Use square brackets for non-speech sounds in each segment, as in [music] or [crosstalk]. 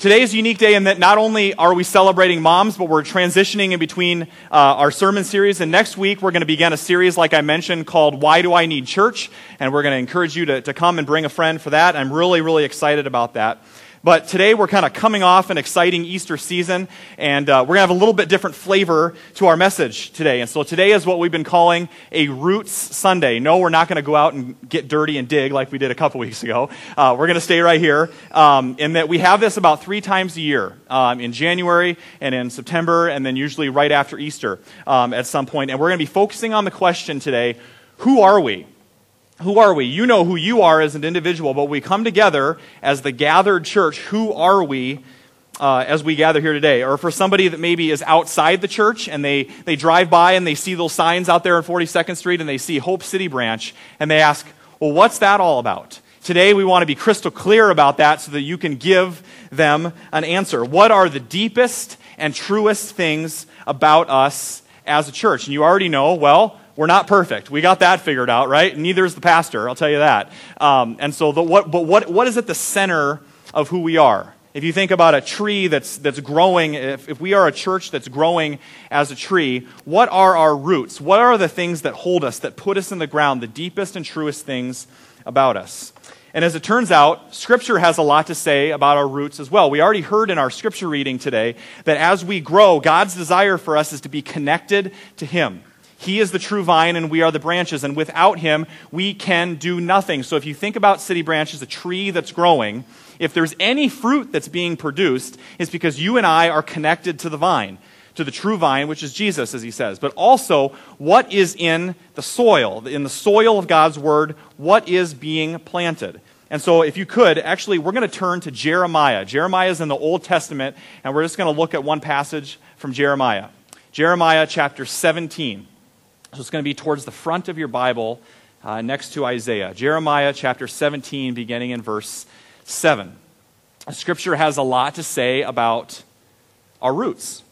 Today is a unique day in that not only are we celebrating moms, but we're transitioning in between uh, our sermon series. And next week, we're going to begin a series, like I mentioned, called Why Do I Need Church? And we're going to encourage you to, to come and bring a friend for that. I'm really, really excited about that. But today we're kind of coming off an exciting Easter season, and uh, we're going to have a little bit different flavor to our message today. And so today is what we've been calling a Roots Sunday. No, we're not going to go out and get dirty and dig like we did a couple [laughs] weeks ago. Uh, we're going to stay right here, um, in that we have this about three times a year um, in January and in September, and then usually right after Easter um, at some point. And we're going to be focusing on the question today who are we? Who are we? You know who you are as an individual, but we come together as the gathered church. Who are we uh, as we gather here today? Or for somebody that maybe is outside the church and they, they drive by and they see those signs out there on 42nd Street and they see Hope City Branch and they ask, well, what's that all about? Today we want to be crystal clear about that so that you can give them an answer. What are the deepest and truest things about us as a church? And you already know, well, we're not perfect. We got that figured out, right? Neither is the pastor, I'll tell you that. Um, and so, the, what, but what, what is at the center of who we are? If you think about a tree that's, that's growing, if, if we are a church that's growing as a tree, what are our roots? What are the things that hold us, that put us in the ground, the deepest and truest things about us? And as it turns out, Scripture has a lot to say about our roots as well. We already heard in our Scripture reading today that as we grow, God's desire for us is to be connected to Him. He is the true vine and we are the branches, and without him, we can do nothing. So if you think about city branches, a tree that's growing, if there's any fruit that's being produced, it's because you and I are connected to the vine, to the true vine, which is Jesus, as he says. But also, what is in the soil, in the soil of God's word, what is being planted? And so, if you could, actually, we're going to turn to Jeremiah. Jeremiah is in the Old Testament, and we're just going to look at one passage from Jeremiah. Jeremiah chapter 17. So it's going to be towards the front of your Bible uh, next to Isaiah. Jeremiah chapter 17, beginning in verse 7. Scripture has a lot to say about our roots.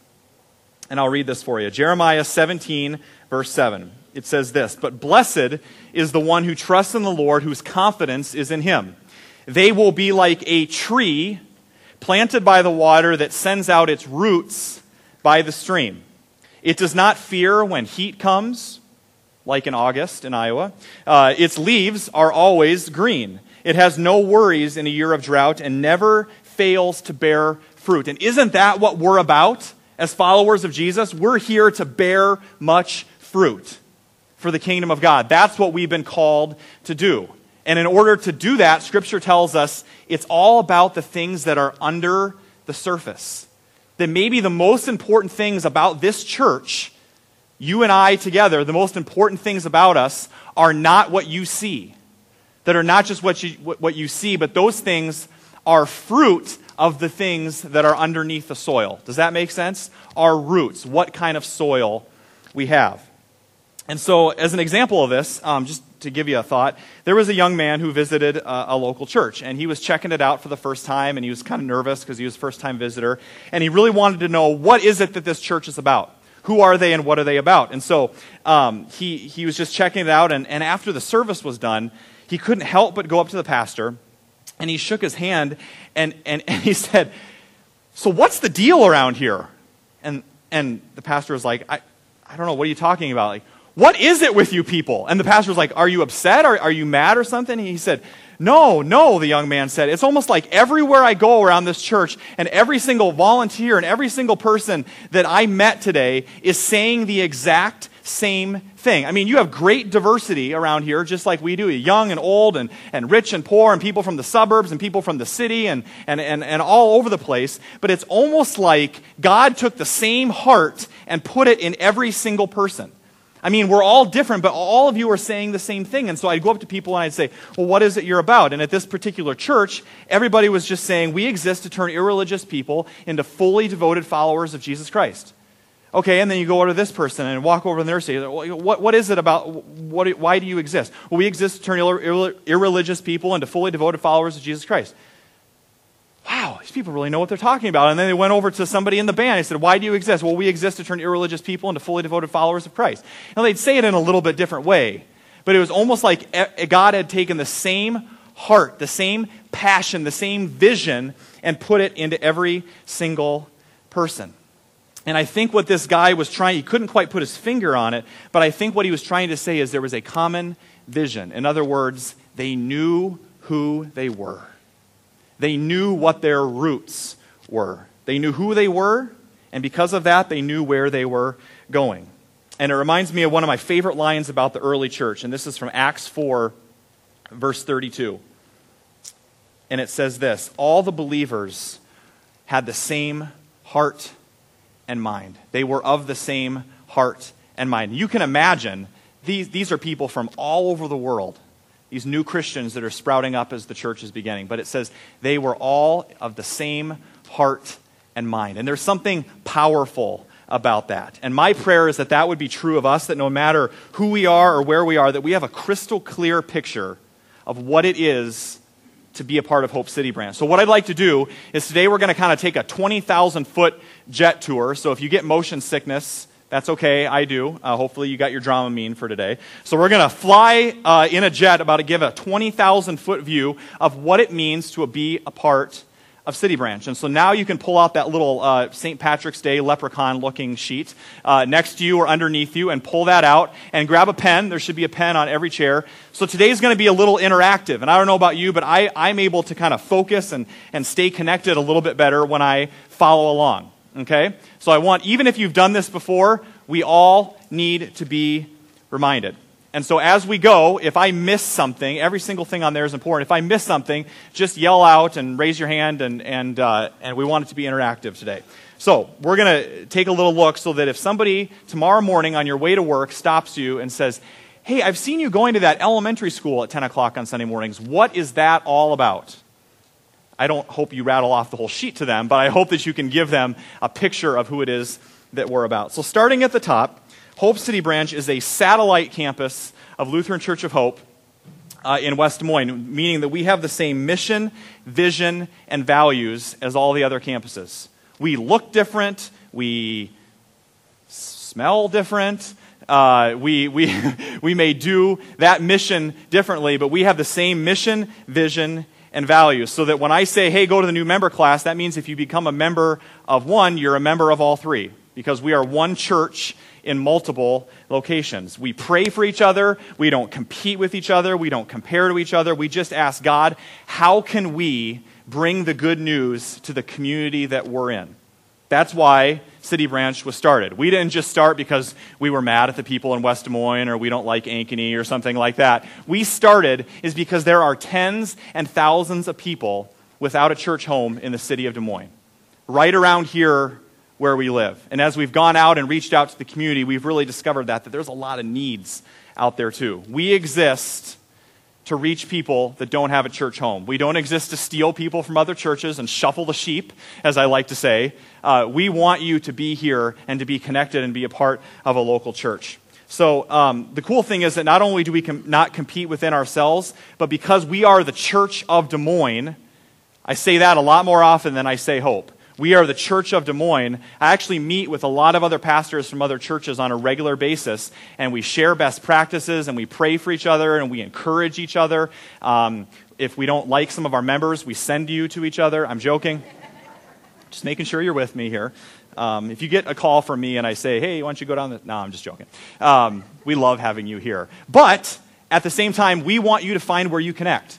And I'll read this for you. Jeremiah 17, verse 7. It says this But blessed is the one who trusts in the Lord, whose confidence is in him. They will be like a tree planted by the water that sends out its roots by the stream. It does not fear when heat comes, like in August in Iowa. Uh, its leaves are always green. It has no worries in a year of drought and never fails to bear fruit. And isn't that what we're about as followers of Jesus? We're here to bear much fruit for the kingdom of God. That's what we've been called to do. And in order to do that, Scripture tells us it's all about the things that are under the surface that maybe the most important things about this church, you and I together, the most important things about us are not what you see. That are not just what you, what you see, but those things are fruit of the things that are underneath the soil. Does that make sense? Our roots, what kind of soil we have. And so, as an example of this, um, just to give you a thought, there was a young man who visited a, a, local church, and he was checking it out for the first time, and he was kind of nervous because he was a first time visitor, and he really wanted to know what is it that this church is about? Who are they and what are they about? And so um, he, he was just checking it out, and, and after the service was done, he couldn't help but go up to the pastor, and he shook his hand, and, and, and he [laughs] said, So what's the deal around here? And, and the pastor was like, I, I don't know, what are you talking about? Like, what is it with you people? And the pastor was like, Are you upset? Are, are you mad or something? He said, No, no, the young man said. It's almost like everywhere I go around this church, and every single volunteer and every single person that I met today is saying the exact same thing. I mean, you have great diversity around here, just like we do young and old, and, and rich and poor, and people from the suburbs, and people from the city, and, and, and, and all over the place. But it's almost like God took the same heart and put it in every single person. I mean, we're all different, but all of you are saying the same thing. And so I'd go up to people and I'd say, Well, what is it you're about? And at this particular church, everybody was just saying, We exist to turn irreligious people into fully devoted followers of Jesus Christ. Okay, and then you go over to this person and walk over to their say, what, what is it about? What, why do you exist? Well, we exist to turn irreligious people into fully devoted followers of Jesus Christ wow, these people really know what they're talking about. And then they went over to somebody in the band. They said, why do you exist? Well, we exist to turn irreligious people into fully devoted followers of Christ. Now, they'd say it in a little bit different way, but it was almost like God had taken the same heart, the same passion, the same vision, and put it into every single person. And I think what this guy was trying, he couldn't quite put his finger on it, but I think what he was trying to say is there was a common vision. In other words, they knew who they were. They knew what their roots were. They knew who they were, and because of that, they knew where they were going. And it reminds me of one of my favorite lines about the early church, and this is from Acts 4, verse 32. And it says this All the believers had the same heart and mind. They were of the same heart and mind. You can imagine these, these are people from all over the world, these new Christians that are sprouting up as the church is beginning. But it says they were all of the same heart and mind. And there's something powerful about that. And my prayer is that that would be true of us, that no matter who we are or where we are, that we have a crystal clear picture of what it is to be a part of Hope City Branch. So, what I'd like to do is today we're going to kind of take a 20,000 foot jet tour. So, if you get motion sickness, that's okay. I do. Uh, hopefully, you got your Dramamine for today. So, we're going to fly uh, in a jet about to give a 20,000 foot view of what it means to be a part of City Branch. And so now you can pull out that little uh, St. Patrick's Day leprechaun looking sheet uh, next to you or underneath you and pull that out and grab a pen. There should be a pen on every chair. So today's going to be a little interactive. And I don't know about you, but I, I'm able to kind of focus and, and stay connected a little bit better when I follow along. Okay? So I want, even if you've done this before, we all need to be reminded. And so as we go, if I miss something, every single thing on there is important. If I miss something, just yell out and raise your hand, and, and, uh, and we want it to be interactive today. So we're going to take a little look so that if somebody tomorrow morning on your way to work stops you and says, Hey, I've seen you going to that elementary school at 10 o'clock on Sunday mornings. What is that all about? I don't hope you rattle off the whole sheet to them, but I hope that you can give them a picture of who it is that we're about. So starting at the top, Hope City Branch is a satellite campus of Lutheran Church of Hope uh, in West Des Moines, meaning that we have the same mission, vision, and values as all the other campuses. We look different, we smell different, uh, we, we, [laughs] we may do that mission differently, but we have the same mission, vision, and values. So that when I say, hey, go to the new member class, that means if you become a member of one, you're a member of all three. Because we are one church in multiple locations. We pray for each other. We don't compete with each other. We don't compare to each other. We just ask God, how can we bring the good news to the community that we're in? That's why City Branch was started. We didn't just start because we were mad at the people in West Des Moines or we don't like Ankeny or something like that. We started is because there are tens and thousands of people without a church home in the city of Des Moines. Right around here where we live. And as we've gone out and reached out to the community, we've really discovered that, that there's a lot of needs out there too. We exist to reach people that don't have a church home. We don't exist to steal people from other churches and shuffle the sheep, as I like to say. Uh, we want you to be here and to be connected and be a part of a local church. So um, the cool thing is that not only do we com- not compete within ourselves, but because we are the church of Des Moines, I say that a lot more often than I say hope. We are the Church of Des Moines. I actually meet with a lot of other pastors from other churches on a regular basis, and we share best practices, and we pray for each other, and we encourage each other. Um, if we don't like some of our members, we send you to each other. I'm joking. Just making sure you're with me here. Um, if you get a call from me and I say, hey, why don't you go down the. No, I'm just joking. Um, we love having you here. But at the same time, we want you to find where you connect.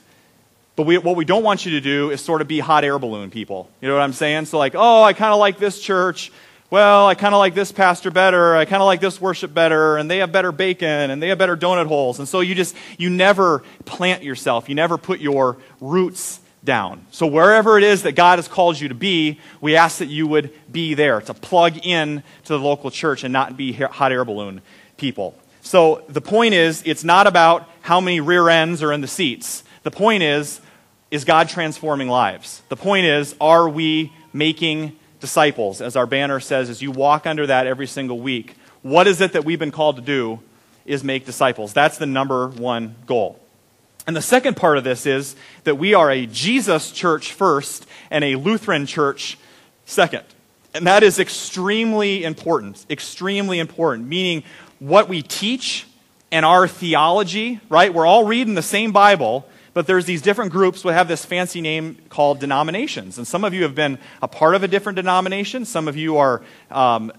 But we, what we don't want you to do is sort of be hot air balloon people. You know what I'm saying? So, like, oh, I kind of like this church. Well, I kind of like this pastor better. I kind of like this worship better. And they have better bacon and they have better donut holes. And so you just, you never plant yourself. You never put your roots down. So wherever it is that God has called you to be, we ask that you would be there to plug in to the local church and not be hot air balloon people. So the point is, it's not about how many rear ends are in the seats. The point is, is God transforming lives? The point is, are we making disciples? As our banner says, as you walk under that every single week, what is it that we've been called to do? Is make disciples. That's the number one goal. And the second part of this is that we are a Jesus church first and a Lutheran church second. And that is extremely important. Extremely important. Meaning, what we teach and our theology, right? We're all reading the same Bible, but there's these different groups that have this fancy name called denominations. And some of you have been a part of a different denomination. Some of you are um,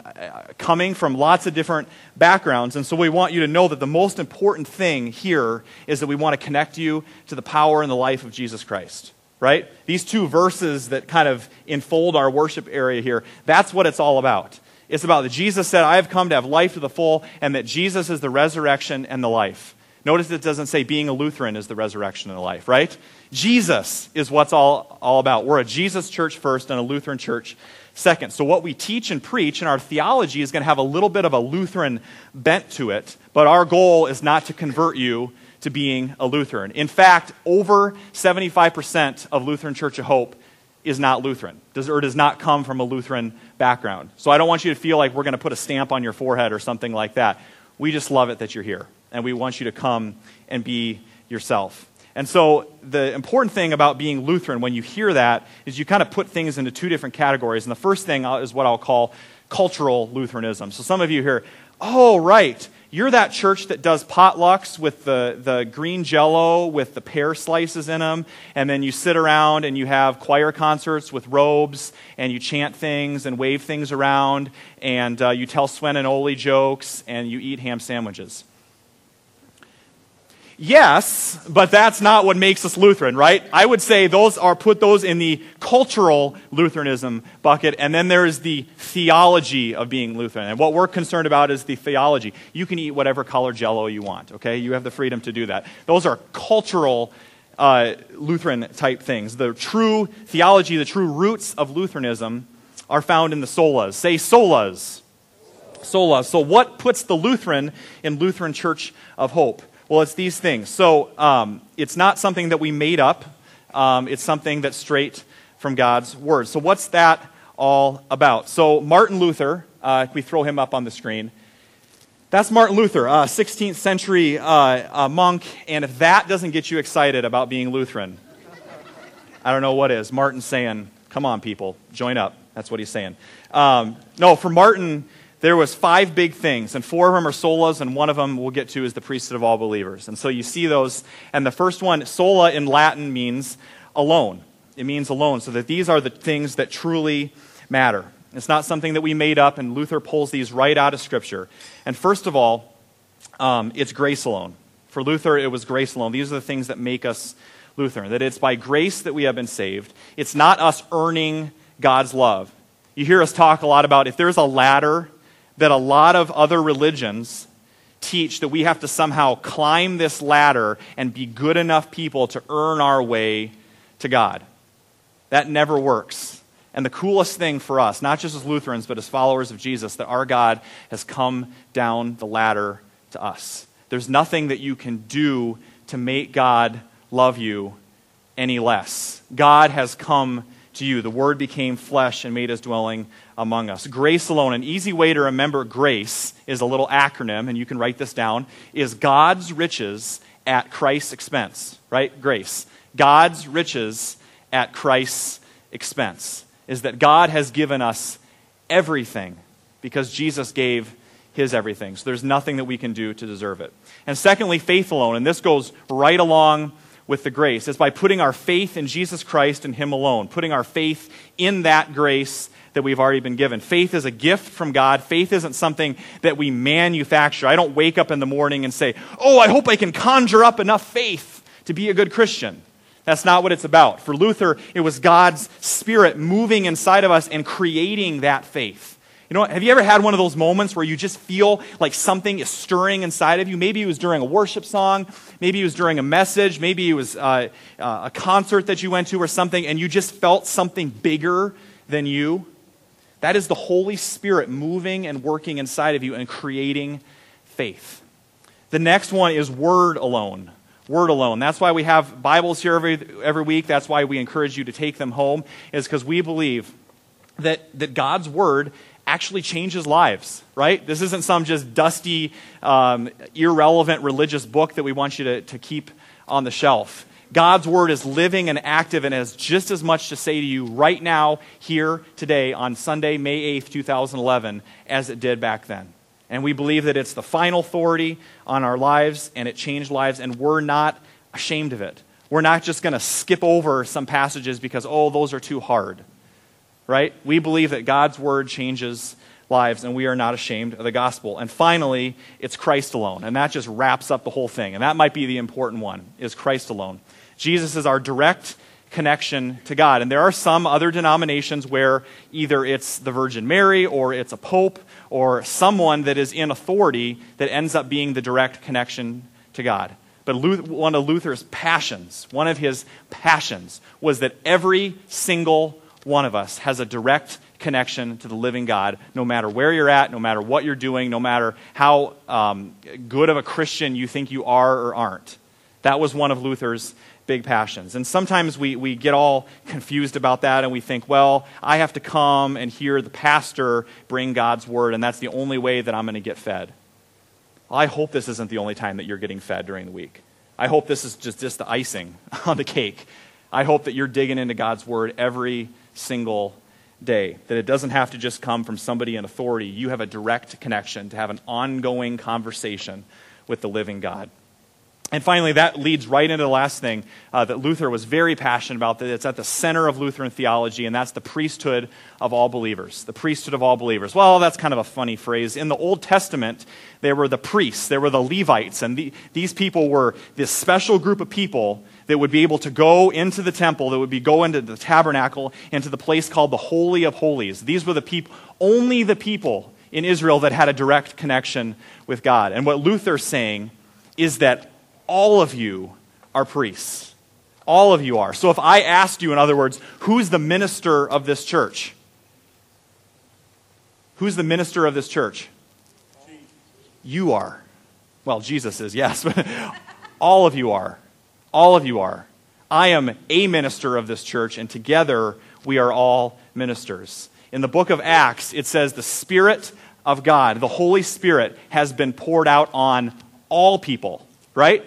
coming from lots of different backgrounds. And so we want you to know that the most important thing here is that we want to connect you to the power and the life of Jesus Christ. Right? These two verses that kind of enfold our worship area here, that's what it's all about. It's about that Jesus said, I have come to have life to the full, and that Jesus is the resurrection and the life. Notice it doesn't say being a Lutheran is the resurrection and the life, right? Jesus is what's all, all about. We're a Jesus church first and a Lutheran church second. So, what we teach and preach in our theology is going to have a little bit of a Lutheran bent to it, but our goal is not to convert you to being a Lutheran. In fact, over 75% of Lutheran Church of Hope is not Lutheran, does, or does not come from a Lutheran background. So, I don't want you to feel like we're going to put a stamp on your forehead or something like that. We just love it that you're here and we want you to come and be yourself. And so, the important thing about being Lutheran, when you hear that, is you kind of put things into two different categories. And the first thing is what I'll call cultural Lutheranism. So, some of you here, oh, right, you're that church that does potlucks with the, the green jello with the pear slices in them, and then you sit around and you have choir concerts with robes, and you chant things and wave things around, and uh, you tell Sven and Ole jokes, and you eat ham sandwiches. Yes, but that's not what makes us Lutheran, right? I would say those are put those in the cultural Lutheranism bucket, and then there's the theology of being Lutheran. And what we're concerned about is the theology. You can eat whatever color jello you want, okay? You have the freedom to do that. Those are cultural uh, Lutheran type things. The true theology, the true roots of Lutheranism are found in the solas. Say solas. Solas. So, what puts the Lutheran in Lutheran Church of Hope? Well, it's these things. So um, it's not something that we made up, um, it's something that's straight from God's Word. So, what's that all about? So, Martin Luther, uh, we throw him up on the screen. That's Martin Luther, a 16th century uh, monk, and if that doesn't get you excited about being Lutheran, I don't know what is. Martin's saying, Come on, people, join up. That's what he's saying. Um, no, for Martin, there was five big things, and four of them are solas, and one of them we'll get to is the priesthood of all believers. And so you see those, and the first one, sola in Latin means alone. It means alone, so that these are the things that truly matter. It's not something that we made up, and Luther pulls these right out of Scripture. And first of all, um, it's grace alone. For Luther, it was grace alone. These are the things that make us Lutheran, that it's by grace that we have been saved. It's not us earning God's love. You hear us talk a lot about if there's a ladder that a lot of other religions teach that we have to somehow climb this ladder and be good enough people to earn our way to God. That never works. And the coolest thing for us, not just as Lutherans, but as followers of Jesus, that our God has come down the ladder to us. There's nothing that you can do to make God love you any less. God has come to you. The Word became flesh and made his dwelling among us. Grace alone, an easy way to remember grace is a little acronym, and you can write this down, is God's riches at Christ's expense, right? Grace. God's riches at Christ's expense is that God has given us everything because Jesus gave his everything. So there's nothing that we can do to deserve it. And secondly, faith alone, and this goes right along with the grace is by putting our faith in Jesus Christ and Him alone, putting our faith in that grace that we've already been given. Faith is a gift from God. Faith isn't something that we manufacture. I don't wake up in the morning and say, Oh, I hope I can conjure up enough faith to be a good Christian. That's not what it's about. For Luther, it was God's Spirit moving inside of us and creating that faith. You know, have you ever had one of those moments where you just feel like something is stirring inside of you? Maybe it was during a worship song, maybe it was during a message, maybe it was uh, uh, a concert that you went to or something, and you just felt something bigger than you. That is the Holy Spirit moving and working inside of you and creating faith. The next one is word alone. Word alone. That's why we have Bibles here every, every week. That's why we encourage you to take them home, is because we believe that, that God's word actually changes lives, right? This isn't some just dusty, um, irrelevant religious book that we want you to, to keep on the shelf. God's word is living and active and has just as much to say to you right now, here, today, on Sunday, May 8th, 2011, as it did back then. And we believe that it's the final authority on our lives and it changed lives, and we're not ashamed of it. We're not just going to skip over some passages because, oh, those are too hard. Right? We believe that God's word changes lives, and we are not ashamed of the gospel. And finally, it's Christ alone. And that just wraps up the whole thing. And that might be the important one, is Christ alone. Jesus is our direct connection to God. And there are some other denominations where either it's the Virgin Mary or it's a pope or someone that is in authority that ends up being the direct connection to God. But one of Luther's passions, one of his passions, was that every single one of us has a direct connection to the living God, no matter where you're at, no matter what you're doing, no matter how um, good of a Christian you think you are or aren't. That was one of Luther's big passions. And sometimes we, we get all confused about that and we think, well, I have to come and hear the pastor bring God's word, and that's the only way that I'm going to get fed. Well, I hope this isn't the only time that you're getting fed during the week. I hope this is just, just the icing [laughs] on the cake. I hope that you're digging into God's word every single day, that it doesn't have to just come from somebody in authority. You have a direct connection to have an ongoing conversation with the living God. And finally, that leads right into the last thing uh, that Luther was very passionate about, that it's at the center of Lutheran theology, and that's the priesthood of all believers. The priesthood of all believers. Well, that's kind of a funny phrase. In the Old Testament, there were the priests, there were the Levites, and the, these people were this special group of people that would be able to go into the temple, that would be go into the tabernacle, into the place called the Holy of Holies. These were the people, only the people in Israel that had a direct connection with God. And what Luther's saying is that all of you are priests. All of you are. So if I asked you, in other words, who's the minister of this church? Who's the minister of this church? You are. Well, Jesus is, yes, but [laughs] all of you are. All of you are. I am a minister of this church, and together we are all ministers. In the book of Acts, it says the Spirit of God, the Holy Spirit, has been poured out on all people, right?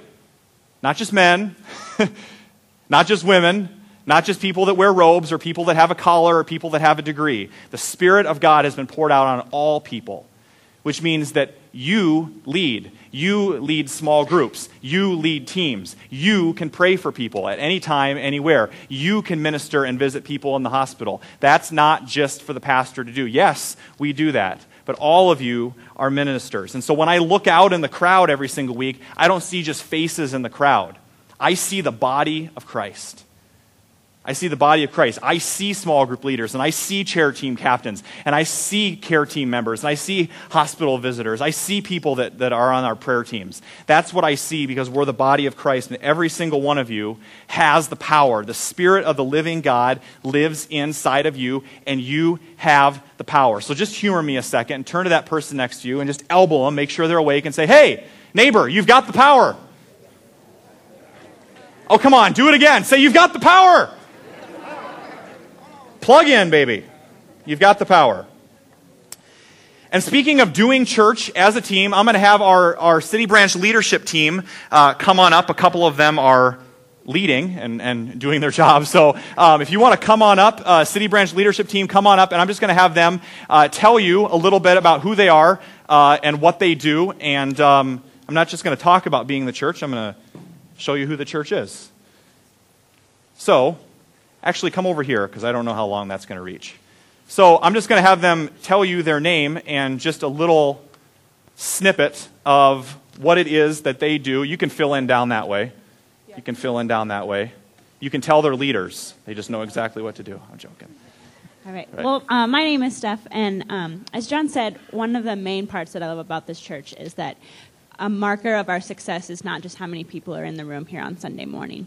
Not just men, [laughs] not just women, not just people that wear robes or people that have a collar or people that have a degree. The Spirit of God has been poured out on all people, which means that you lead. You lead small groups. You lead teams. You can pray for people at any time, anywhere. You can minister and visit people in the hospital. That's not just for the pastor to do. Yes, we do that but all of you are ministers. And so when I look out in the crowd every single week, I don't see just faces in the crowd. I see the body of Christ. I see the body of Christ. I see small group leaders, and I see chair team captains, and I see care team members, and I see hospital visitors. I see people that, that are on our prayer teams. That's what I see because we're the body of Christ, and every single one of you has the power. The Spirit of the living God lives inside of you, and you have the power. So just humor me a second and turn to that person next to you and just elbow them, make sure they're awake, and say, Hey, neighbor, you've got the power. Oh, come on, do it again. Say, You've got the power. Plug in, baby. You've got the power. And speaking of doing church as a team, I'm going to have our, our City Branch leadership team uh, come on up. A couple of them are leading and, and doing their [laughs] job. So um, if you want to come on up, uh, City Branch leadership team, come on up, and I'm just going to have them uh, tell you a little bit about who they are uh, and what they do. And um, I'm not just going to talk about being the church, I'm going to show you who the church is. So, Actually, come over here because I don't know how long that's going to reach. So I'm just going to have them tell you their name and just a little snippet of what it is that they do. You can fill in down that way. You can fill in down that way. You can tell their leaders. They just know exactly what to do. I'm joking. All right. right. Well, uh, my name is Steph, and um, as John said, one of the main parts that I love about this church is that a marker of our success is not just how many people are in the room here on Sunday morning.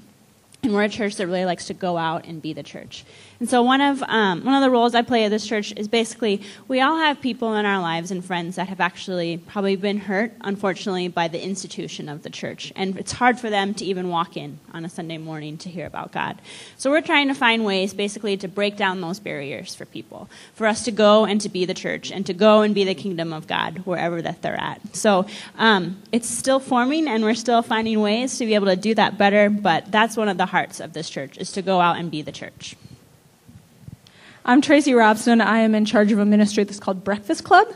And we're a church that really likes to go out and be the church. And so one of um, one of the roles I play at this church is basically we all have people in our lives and friends that have actually probably been hurt, unfortunately, by the institution of the church, and it's hard for them to even walk in on a Sunday morning to hear about God. So we're trying to find ways, basically, to break down those barriers for people, for us to go and to be the church, and to go and be the kingdom of God wherever that they're at. So um, it's still forming, and we're still finding ways to be able to do that better. But that's one of the hearts of this church is to go out and be the church. I'm Tracy Robson. I am in charge of a ministry that's called Breakfast Club.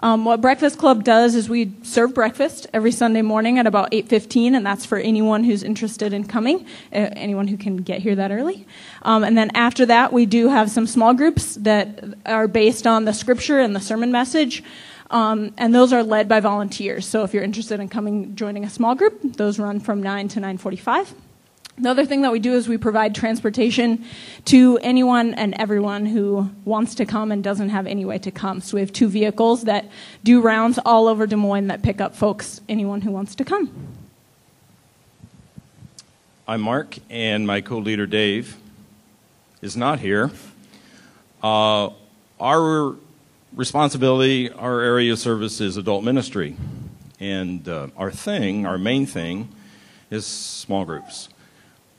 Um, what Breakfast Club does is we serve breakfast every Sunday morning at about 8:15, and that's for anyone who's interested in coming, uh, anyone who can get here that early. Um, and then after that, we do have some small groups that are based on the scripture and the sermon message. Um, and those are led by volunteers. So if you're interested in coming joining a small group, those run from 9 to 9:45. The other thing that we do is we provide transportation to anyone and everyone who wants to come and doesn't have any way to come. So we have two vehicles that do rounds all over Des Moines that pick up folks, anyone who wants to come. I'm Mark, and my co leader Dave is not here. Uh, our responsibility, our area of service is adult ministry. And uh, our thing, our main thing, is small groups.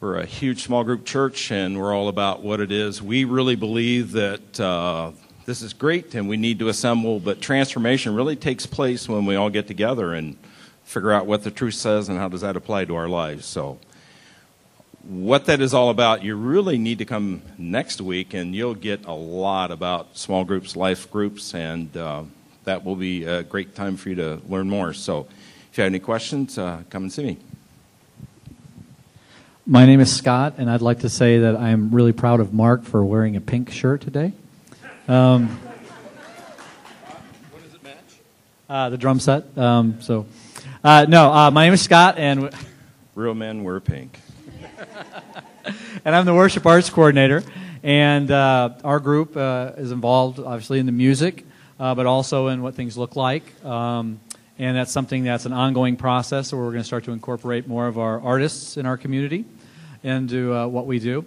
We're a huge small group church, and we're all about what it is. We really believe that uh, this is great and we need to assemble, but transformation really takes place when we all get together and figure out what the truth says and how does that apply to our lives. So, what that is all about, you really need to come next week, and you'll get a lot about small groups, life groups, and uh, that will be a great time for you to learn more. So, if you have any questions, uh, come and see me. My name is Scott, and I'd like to say that I'm really proud of Mark for wearing a pink shirt today. Um, what does it match? Uh, the drum set. Um, so, uh, no, uh, my name is Scott, and [laughs] real men wear pink. [laughs] and I'm the worship arts coordinator. And uh, our group uh, is involved, obviously, in the music, uh, but also in what things look like. Um, and that's something that's an ongoing process where we're going to start to incorporate more of our artists in our community into uh, what we do.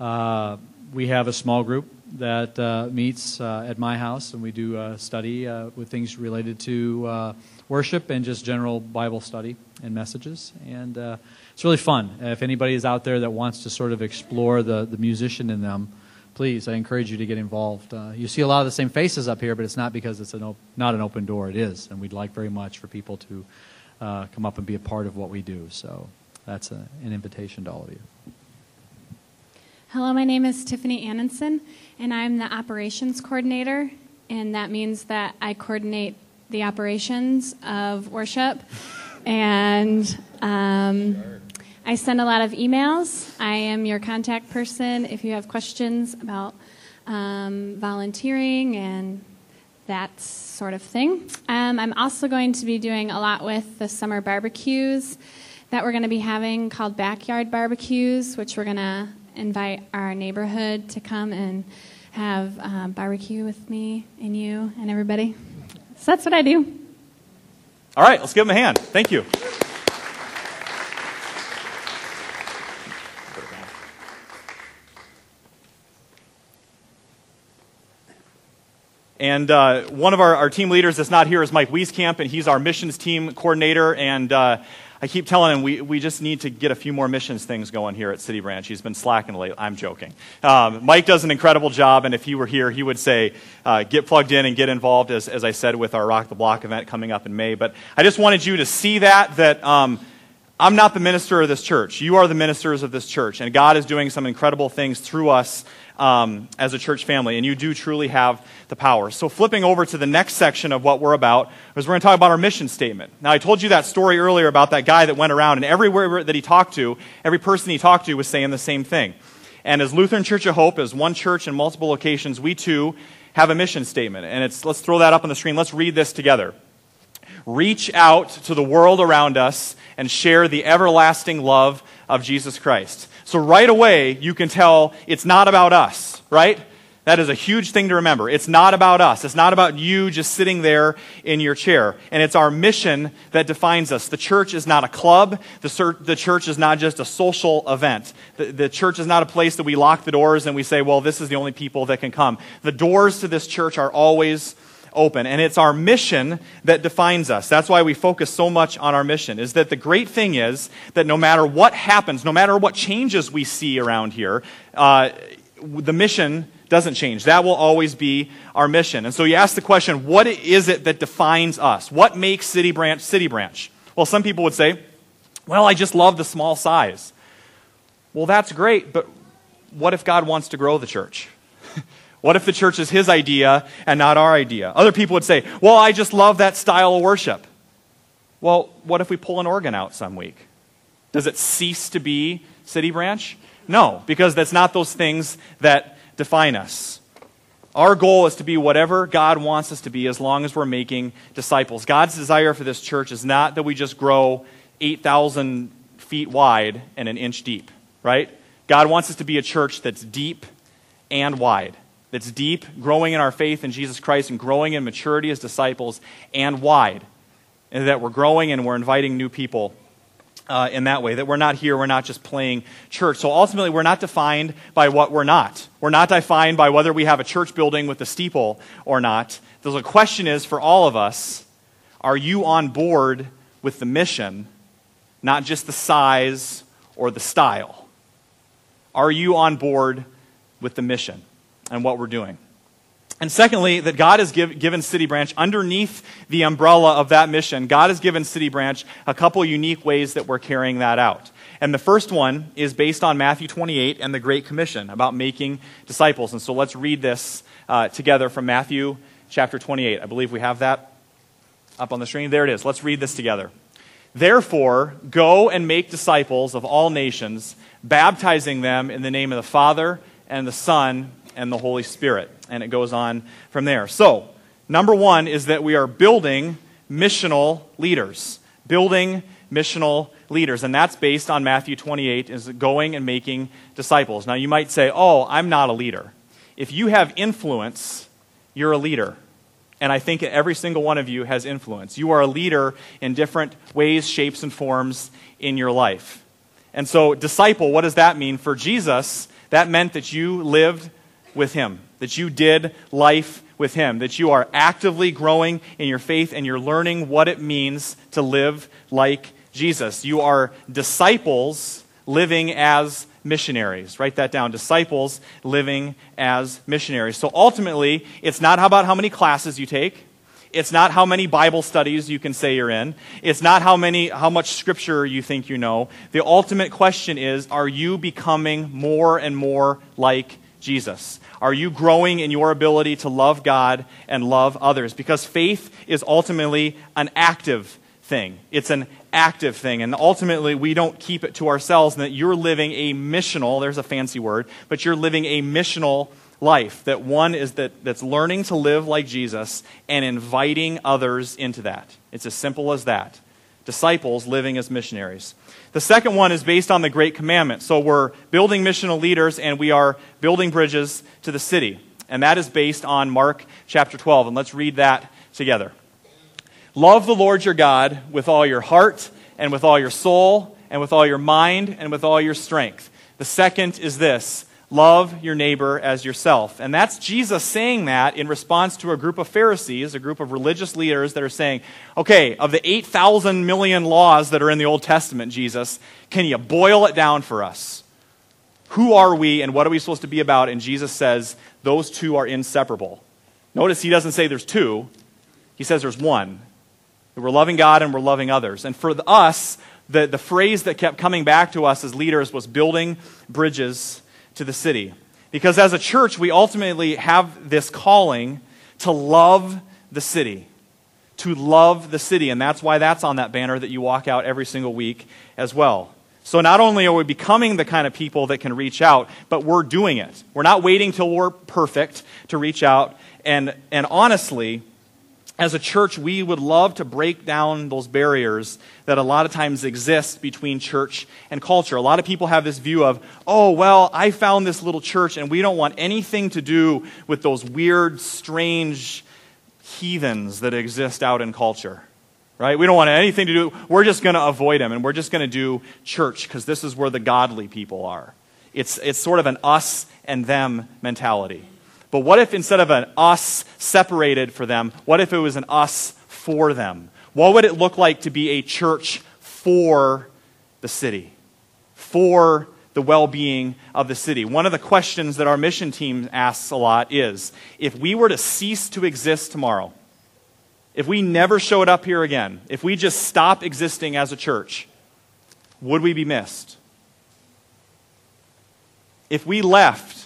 Uh, we have a small group that uh, meets uh, at my house, and we do uh, study uh, with things related to worship and just general Bible study and messages. And it's really fun. If anybody is out there that wants to sort of explore the, the musician in them, please, I encourage you to get involved. You see a lot of the same faces up here, but it's not because it's an op- not an open door. It is, and we'd like very much for people to come up and be a part of what we do. So that's a, an invitation to all of you. Hello, my name is Tiffany Annenson, and I'm the operations coordinator, and that means that I coordinate the operations of worship. And um, I send a lot of emails. I am your contact person if you have questions about um, volunteering and that sort of thing. Um, I'm also going to be doing a lot with the summer barbecues that we're going to be having called backyard barbecues, which we're going to invite our neighborhood to come and have um, barbecue with me and you and everybody. So that's what I do. All right, let's give them a hand. Thank you. And uh, one of our, our, team leaders that's not here is Mike Wieskamp, and he's our missions team coordinator. And uh, I keep telling him we, we just need to get a few more missions things going here at City Branch. He's been slacking lately. I'm joking. Um, Mike does an incredible job, and if he were here, he would say, uh, get plugged in and get involved, as, as I said, with our Rock the Block event coming up in May. But I just wanted you to see that, that. Um, I'm not the minister of this church. You are the ministers of this church. And God is doing some incredible things through us um, as a church family, and you do truly have the power. So, flipping over to the next section of what we're about, is we're going to talk about our mission statement. Now, I told you that story earlier about that guy that went around, and everywhere that he talked to, every person he talked to was saying the same thing. And as Lutheran Church of Hope, as one church in multiple locations, we too have a mission statement. And it's, let's throw that up on the screen. Let's read this together. Reach out to the world around us and share the everlasting love of Jesus Christ. So right away, you can tell it's not about us, right? That is a huge thing to remember. It's not about us. It's not about you just sitting there in your chair. And it's our mission that defines us. The church is not a club. The, church is not just a social event. The church is not a place that we lock the doors and we say, well, this is the only people that can come. The doors to this church are always open. And it's our mission that defines us. That's why we focus so much on our mission, is that the great thing is that no matter what happens, no matter what changes we see around here, uh, the mission doesn't change. That will always be our mission. And so you ask the question, what is it that defines us? What makes City Branch City Branch? Well, some people would say, well, I just love the small size. Well, that's great, but what if God wants to grow the church? [laughs] What if the church is his idea and not our idea? Other people would say, well, I just love that style of worship. Well, what if we pull an organ out some week? Does it cease to be City Branch? No, because that's not those things that define us. Our goal is to be whatever God wants us to be as long as we're making disciples. God's desire for this church is not that we just grow 8,000 feet wide and an inch deep, right? God wants us to be a church that's deep and wide. That's deep, growing in our faith in Jesus Christ and growing in maturity as disciples, and wide. And that we're growing and we're inviting new people uh, in that way. That we're not here, we're not just playing church. So ultimately, we're not defined by what we're not. We're not defined by whether we have a church building with a steeple or not. The question is for all of us are you on board with the mission, not just the size or the style? Are you on board with the mission and what we're doing? And secondly, that God has give, given City Branch, underneath the umbrella of that mission, God has given City Branch a couple unique ways that we're carrying that out. And the first one is based on Matthew 28 and the Great Commission about making disciples. And so let's read this uh, together from Matthew chapter 28. I believe we have that up on the screen. There it is. Let's read this together. Therefore, go and make disciples of all nations, baptizing them in the name of the Father and the Son and the Holy Spirit. And it goes on from there. So, number one is that we are building missional leaders. Building missional leaders. And that's based on Matthew 28, is going and making disciples. Now, you might say, oh, I'm not a leader. If you have influence, you're a leader. And I think every single one of you has influence. You are a leader in different ways, shapes, and forms in your life. And so, disciple, what does that mean? For Jesus, that meant that you lived with Him, that you did life with Him, that you are actively growing in your faith and you're learning what it means to live like Jesus. You are disciples living as missionaries. Write that down. Disciples living as missionaries. So ultimately, it's not about how many classes you take. It's not how many Bible studies you can say you're in. It's not how many how much scripture you think you know. The ultimate question is are you becoming more and more like Jesus? Are you growing in your ability to love God and love others? Because faith is ultimately an active thing. It's an active thing. And ultimately, we don't keep it to ourselves, and that you're living a missional, there's a fancy word, but you're living a missional life. That one is that, that's learning to live like Jesus and inviting others into that. It's as simple as that. Disciples living as missionaries. The second one is based on the Great Commandment. So we're building missional leaders and we are building bridges to the city. And that is based on Mark chapter 12. And let's read that together. Love the Lord your God with all your heart and with all your soul and with all your mind and with all your strength. The second is this Love your neighbor as yourself. And that's Jesus saying that in response to a group of Pharisees, a group of religious leaders that are saying, okay, of the 8,000 million laws that are in the Old Testament, Jesus, can you boil it down for us? Who are we and what are we supposed to be about? And Jesus says those two are inseparable. Notice he doesn't say there's two, he says there's one. We're loving God and we're loving others. And for us, the, the phrase that kept coming back to us as leaders was building bridges to the city. Because as a church, we ultimately have this calling to love the city. To love the city. And that's why that's on that banner that you walk out every single week as well. So not only are we becoming the kind of people that can reach out, but we're doing it. We're not waiting till we're perfect to reach out. And, and honestly, as a church, we would love to break down those barriers that a lot of times exist between church and culture. A lot of people have this view of, oh, well, I found this little church and we don't want anything to do with those weird, strange heathens that exist out in culture. Right? We don't want anything to do. We're just going to avoid them and we're just going to do church because this is where the godly people are. It's, it's sort of an us and them mentality. But what if instead of an us separated for them, what if it was an us for them? What would it look like to be a church for the city? For the well being of the city. One of the questions that our mission team asks a lot is if we were to cease to exist tomorrow, if we never showed up here again, if we just stop existing as a church, would we be missed? If we left,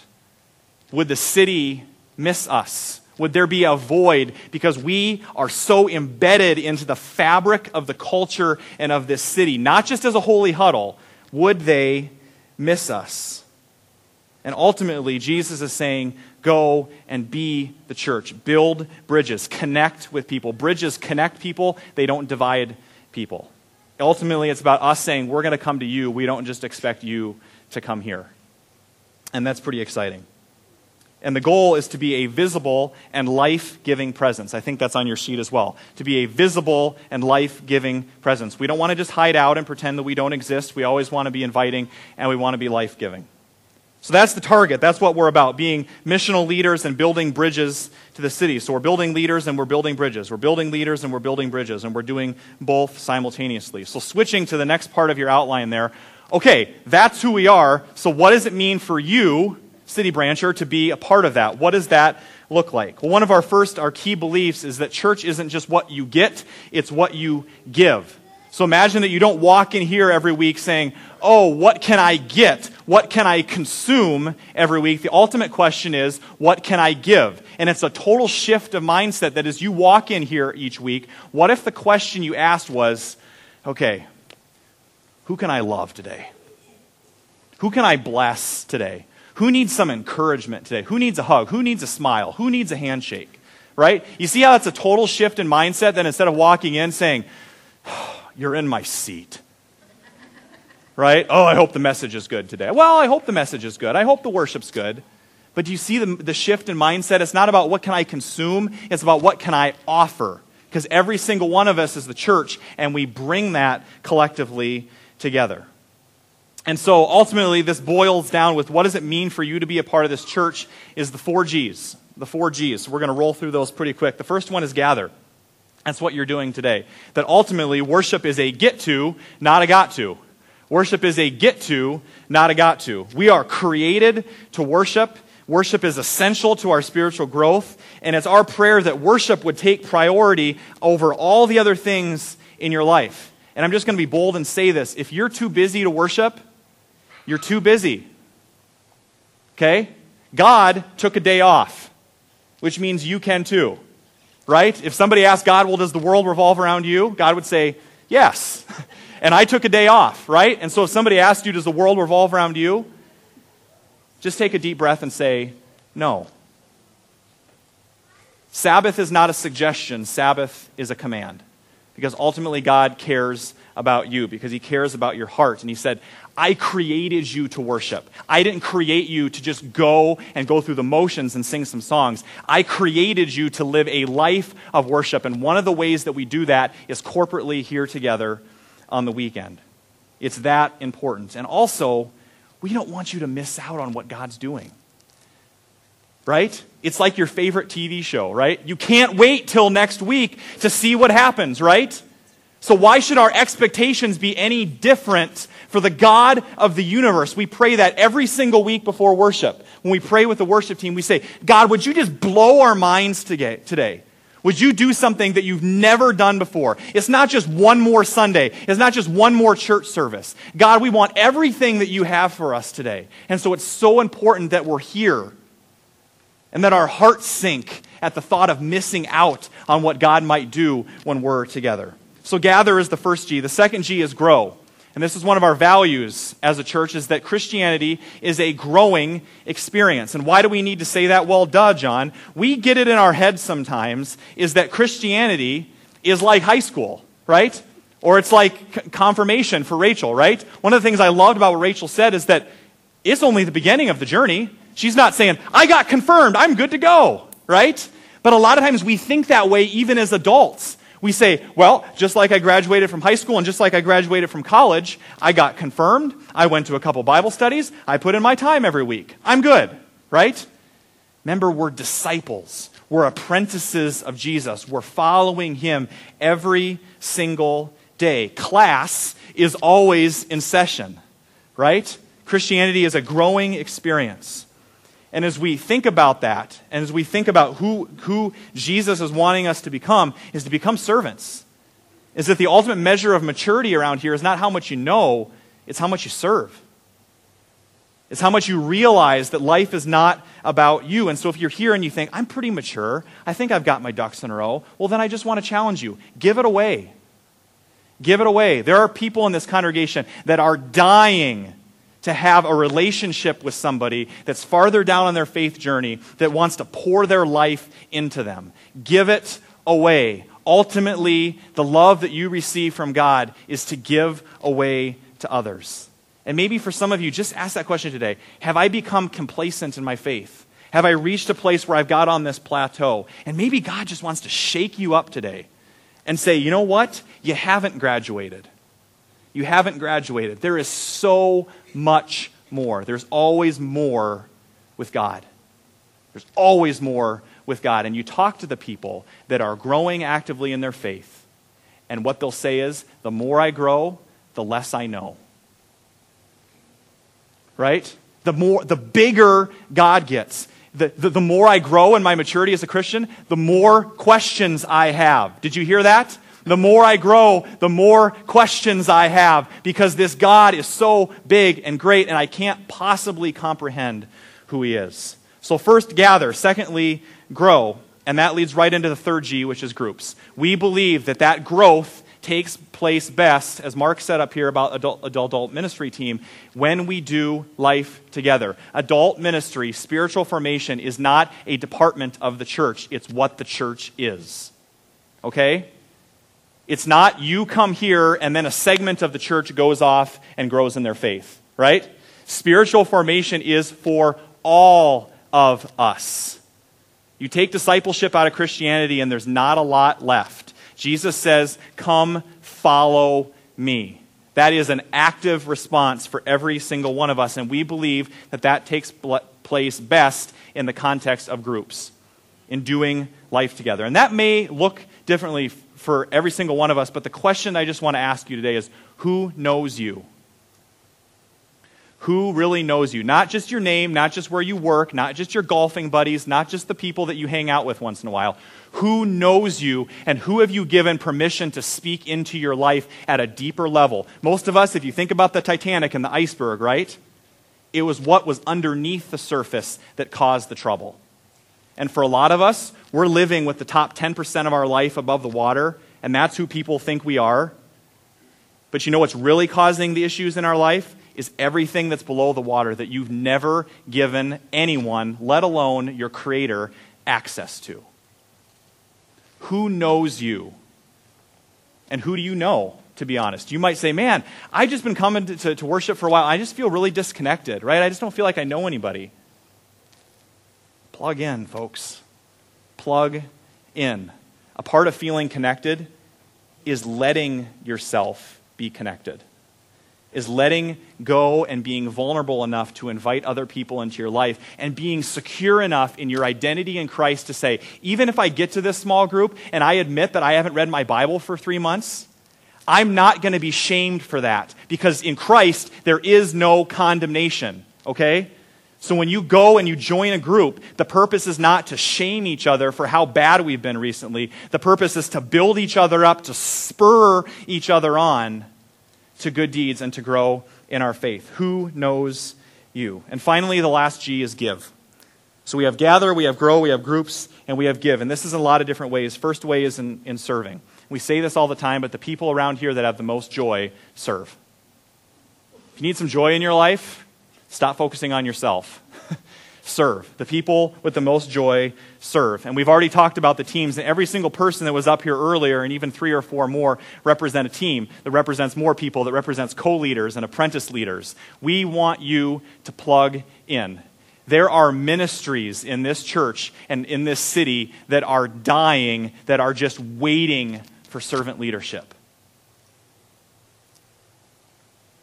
would the city miss us? Would there be a void because we are so embedded into the fabric of the culture and of this city, not just as a holy huddle? Would they miss us? And ultimately, Jesus is saying, go and be the church. Build bridges, connect with people. Bridges connect people, they don't divide people. Ultimately, it's about us saying, we're going to come to you. We don't just expect you to come here. And that's pretty exciting. And the goal is to be a visible and life giving presence. I think that's on your sheet as well. To be a visible and life giving presence. We don't want to just hide out and pretend that we don't exist. We always want to be inviting and we want to be life giving. So that's the target. That's what we're about being missional leaders and building bridges to the city. So we're building leaders and we're building bridges. We're building leaders and we're building bridges. And we're doing both simultaneously. So switching to the next part of your outline there. Okay, that's who we are. So what does it mean for you City Brancher to be a part of that. What does that look like? Well, one of our first, our key beliefs is that church isn't just what you get, it's what you give. So imagine that you don't walk in here every week saying, Oh, what can I get? What can I consume every week? The ultimate question is, What can I give? And it's a total shift of mindset that as you walk in here each week, what if the question you asked was, Okay, who can I love today? Who can I bless today? Who needs some encouragement today? Who needs a hug? Who needs a smile? Who needs a handshake? Right? You see how it's a total shift in mindset that instead of walking in saying, oh, [sighs] You're in my seat. Right? Oh, I hope the message is good today. Well, I hope the message is good. I hope the worship's good. But do you see the, the shift in mindset? It's not about what can I consume, it's about what can I offer. Because every single one of us is the church, and we bring that collectively together. And so ultimately, this boils down with what does it mean for you to be a part of this church is the four G's. The four G's. We're going to roll through those pretty quick. The first one is gather. That's what you're doing today. That ultimately, worship is a get to, not a got to. Worship is a get to, not a got to. We are created to worship. Worship is essential to our spiritual growth. And it's our prayer that worship would take priority over all the other things in your life. And I'm just going to be bold and say this. If you're too busy to worship, you're too busy. Okay? God took a day off, which means you can too. Right? If somebody asked God, well, does the world revolve around you? God would say, yes. [laughs] and I took a day off, right? And so if somebody asked you, does the world revolve around you? Just take a deep breath and say, no. Sabbath is not a suggestion, Sabbath is a command. Because ultimately, God cares about you, because He cares about your heart. And He said, I created you to worship. I didn't create you to just go and go through the motions and sing some songs. I created you to live a life of worship. And one of the ways that we do that is corporately here together on the weekend. It's that important. And also, we don't want you to miss out on what God's doing. Right? It's like your favorite TV show, right? You can't wait till next week to see what happens, right? So, why should our expectations be any different for the God of the universe? We pray that every single week before worship. When we pray with the worship team, we say, God, would you just blow our minds today? Would you do something that you've never done before? It's not just one more Sunday. It's not just one more church service. God, we want everything that you have for us today. And so it's so important that we're here and that our hearts sink at the thought of missing out on what God might do when we're together. So gather is the first G. The second G is grow. And this is one of our values as a church is that Christianity is a growing experience. And why do we need to say that? Well, duh, John. We get it in our heads sometimes is that Christianity is like high school, right? Or it's like confirmation for Rachel, right? One of the things I loved about what Rachel said is that it's only the beginning of the journey. She's not saying, I got confirmed, I'm good to go, right? But a lot of times we think that way even as adults. We say, well, just like I graduated from high school and just like I graduated from college, I got confirmed, I went to a couple Bible studies, I put in my time every week. I'm good, right? Remember, we're disciples. We're apprentices of Jesus. We're following him every single day. Class is always in session, right? Christianity is a growing experience. And as we think about that, and as we think about who, who Jesus is wanting us to become, is to become servants. Is that the ultimate measure of maturity around here is not how much you know, it's how much you serve. Is how much you realize that life is not about you. And so if you're here and you think, I'm pretty mature, I think I've got my ducks in a row, well, then I just want to challenge you. Give it away. Give it away. There are people in this congregation that are dying to have a relationship with somebody that's farther down on their faith journey that wants to pour their life into them. Give it away. Ultimately, the love that you receive from God is to give away to others. And maybe for some of you, just ask that question today Have I become complacent in my faith? Have I reached a place where I've got on this plateau? And maybe God just wants to shake you up today and say, you know what? You haven't graduated. You haven't graduated. There is so much more. There's always more with God. There's always more with God. And you talk to the people that are growing actively in their faith, and what they'll say is, the more I grow, the less I know. Right? The more the bigger God gets. The, the, the more I grow in my maturity as a Christian, the more questions I have. Did you hear that? The more I grow, the more questions I have because this God is so big and great and I can't possibly comprehend who he is. So, first, gather. Secondly, grow. And that leads right into the third G, which is groups. We believe that that growth takes place best, as Mark said up here about adult, adult, adult ministry team, when we do life together. Adult ministry, spiritual formation, is not a department of the church, it's what the church is. Okay? It's not you come here and then a segment of the church goes off and grows in their faith, right? Spiritual formation is for all of us. You take discipleship out of Christianity and there's not a lot left. Jesus says, Come follow me. That is an active response for every single one of us, and we believe that that takes place best in the context of groups, in doing life together. And that may look differently for every single one of us, but the question I just want to ask you today is who knows you? Who really knows you? Not just your name, not just where you work, not just your golfing buddies, not just the people that you hang out with once in a while. Who knows you and who have you given permission to speak into your life at a deeper level? Most of us, if you think about the Titanic and the iceberg, right? It was what was underneath the surface that caused the trouble. And for a lot of us, we're living with the top 10% of our life above the water, and that's who people think we are. But you know what's really causing the issues in our life? Is everything that's below the water that you've never given anyone, let alone your Creator, access to. Who knows you? And who do you know, to be honest? You might say, man, I've just been coming to, to, to worship for a while. I just feel really disconnected, right? I just don't feel like I know anybody. Plug in, folks. Plug in. A part of feeling connected is letting yourself be connected, is letting go and being vulnerable enough to invite other people into your life and being secure enough in your identity in Christ to say, even if I get to this small group and I admit that I haven't read my Bible for three months, I'm not going to be shamed for that because in Christ there is no condemnation, okay? So when you go and you join a group, the purpose is not to shame each other for how bad we've been recently. The purpose is to build each other up, to spur each other on to good deeds and to grow in our faith. Who knows you? And finally, the last G is give. So we have gather, we have grow, we have groups, and we have give. And this is in a lot of different ways. First way is in, in serving. We say this all the time, but the people around here that have the most joy serve. If you need some joy in your life, Stop focusing on yourself. [laughs] serve. The people with the most joy serve. And we've already talked about the teams, and every single person that was up here earlier, and even three or four more, represent a team that represents more people, that represents co leaders and apprentice leaders. We want you to plug in. There are ministries in this church and in this city that are dying, that are just waiting for servant leadership.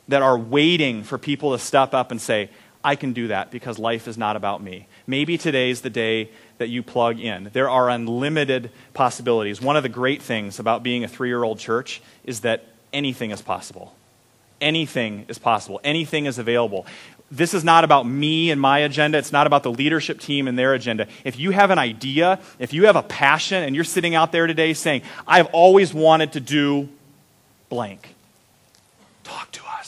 That are waiting for people to step up and say, I can do that because life is not about me. Maybe today's the day that you plug in. There are unlimited possibilities. One of the great things about being a three year old church is that anything is possible. Anything is possible. Anything is available. This is not about me and my agenda. It's not about the leadership team and their agenda. If you have an idea, if you have a passion, and you're sitting out there today saying, I've always wanted to do blank, talk to us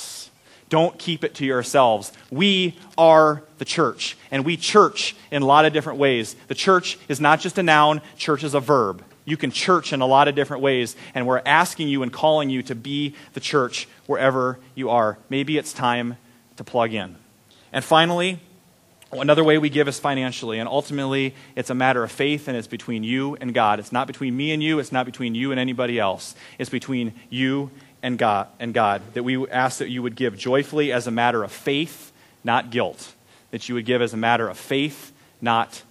Don't keep it to yourselves. We are the church, and we church in a lot of different ways. The church is not just a noun, church is a verb. You can church in a lot of different ways, and we're asking you and calling you to be the church wherever you are. Maybe it's time to plug in. And finally, Another way we give is financially, and ultimately it's a matter of faith and it's between you and God. It's not between me and you, it's not between you and anybody else. It's between you and God and God that we ask that you would give joyfully as a matter of faith, not guilt. That you would give as a matter of faith, not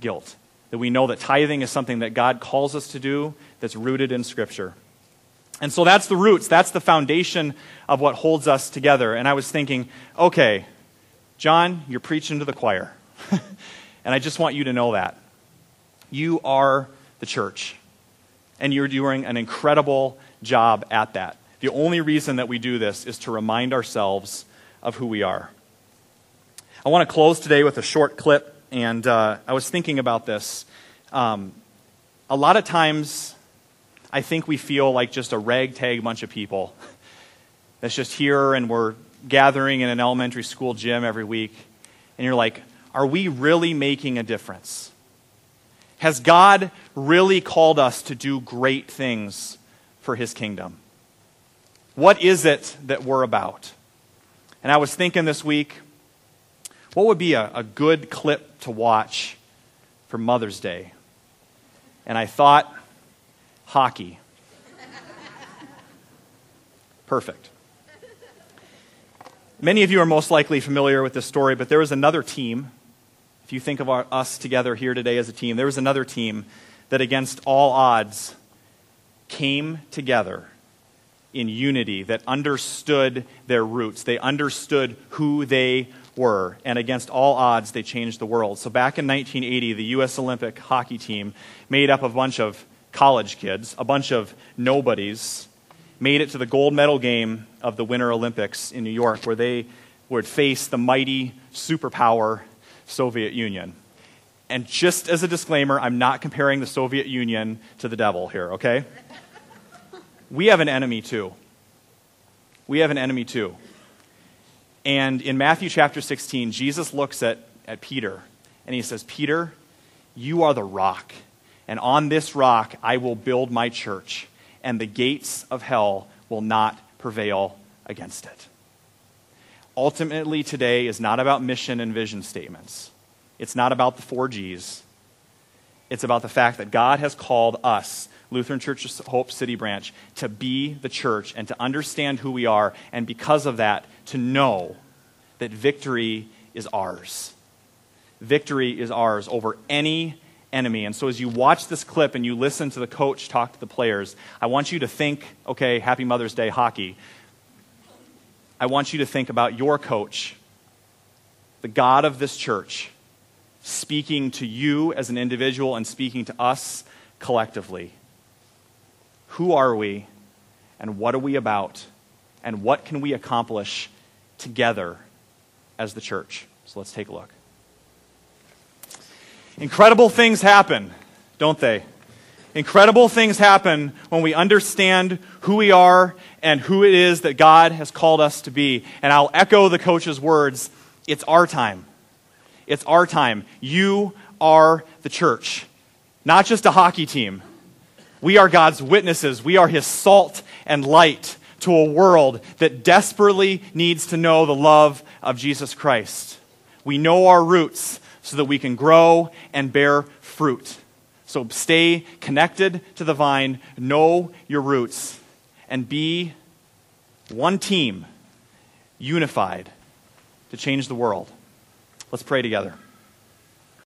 guilt. That we know that tithing is something that God calls us to do that's rooted in Scripture. And so that's the roots, that's the foundation of what holds us together. And I was thinking, okay, John, you're preaching to the choir. [laughs] and I just want you to know that. You are the church. And you're doing an incredible job at that. The only reason that we do this is to remind ourselves of who we are. I want to close today with a short clip, and uh, I was thinking about this. Um, a lot of times, I think we feel like just a ragtag bunch of people [laughs] that's just here and we're gathering in an elementary school gym every week, and you're like, are we really making a difference? Has God really called us to do great things for his kingdom? What is it that we're about? And I was thinking this week, what would be a, a good clip to watch for Mother's Day? And I thought, hockey. Perfect. Many of you are most likely familiar with this story, but there was another team. If you think of our, us together here today as a team, there was another team that, against all odds, came together in unity, that understood their roots. They understood who they were. And against all odds, they changed the world. So back in 1980, the U.S. Olympic hockey team, made up of a bunch of college kids, a bunch of nobodies, made it to the gold medal game of the Winter Olympics in New York, where they would face the mighty superpower Soviet Union. And just as a disclaimer, I'm not comparing the Soviet Union to the devil here, okay? We have an enemy too. We have an enemy too. And in Matthew chapter 16, Jesus looks at, at Peter and he says, Peter, you are the rock, and on this rock I will build my church and the gates of hell will not prevail against it. Ultimately, today is not about mission and vision statements. It's not about the four G's. It's about the fact that God has called us, Lutheran Church of Hope City Branch, to be the church and to understand who we are, and because of that, to know that victory is ours. Victory is ours over any enemy. And so as you watch this clip and you listen to the coach talk to the players, I want you to think, okay, happy Mother's Day hockey. I want you to think about your coach, the God of this church, speaking to you as an individual and speaking to us collectively. Who are we and what are we about and what can we accomplish together as the church? So let's take a look. Incredible things happen, don't they? Incredible things happen when we understand who we are and who it is that God has called us to be. And I'll echo the coach's words it's our time. It's our time. You are the church, not just a hockey team. We are God's witnesses. We are His salt and light to a world that desperately needs to know the love of Jesus Christ. We know our roots so that we can grow and bear fruit. So stay connected to the vine, know your roots, and be one team, unified to change the world. Let's pray together.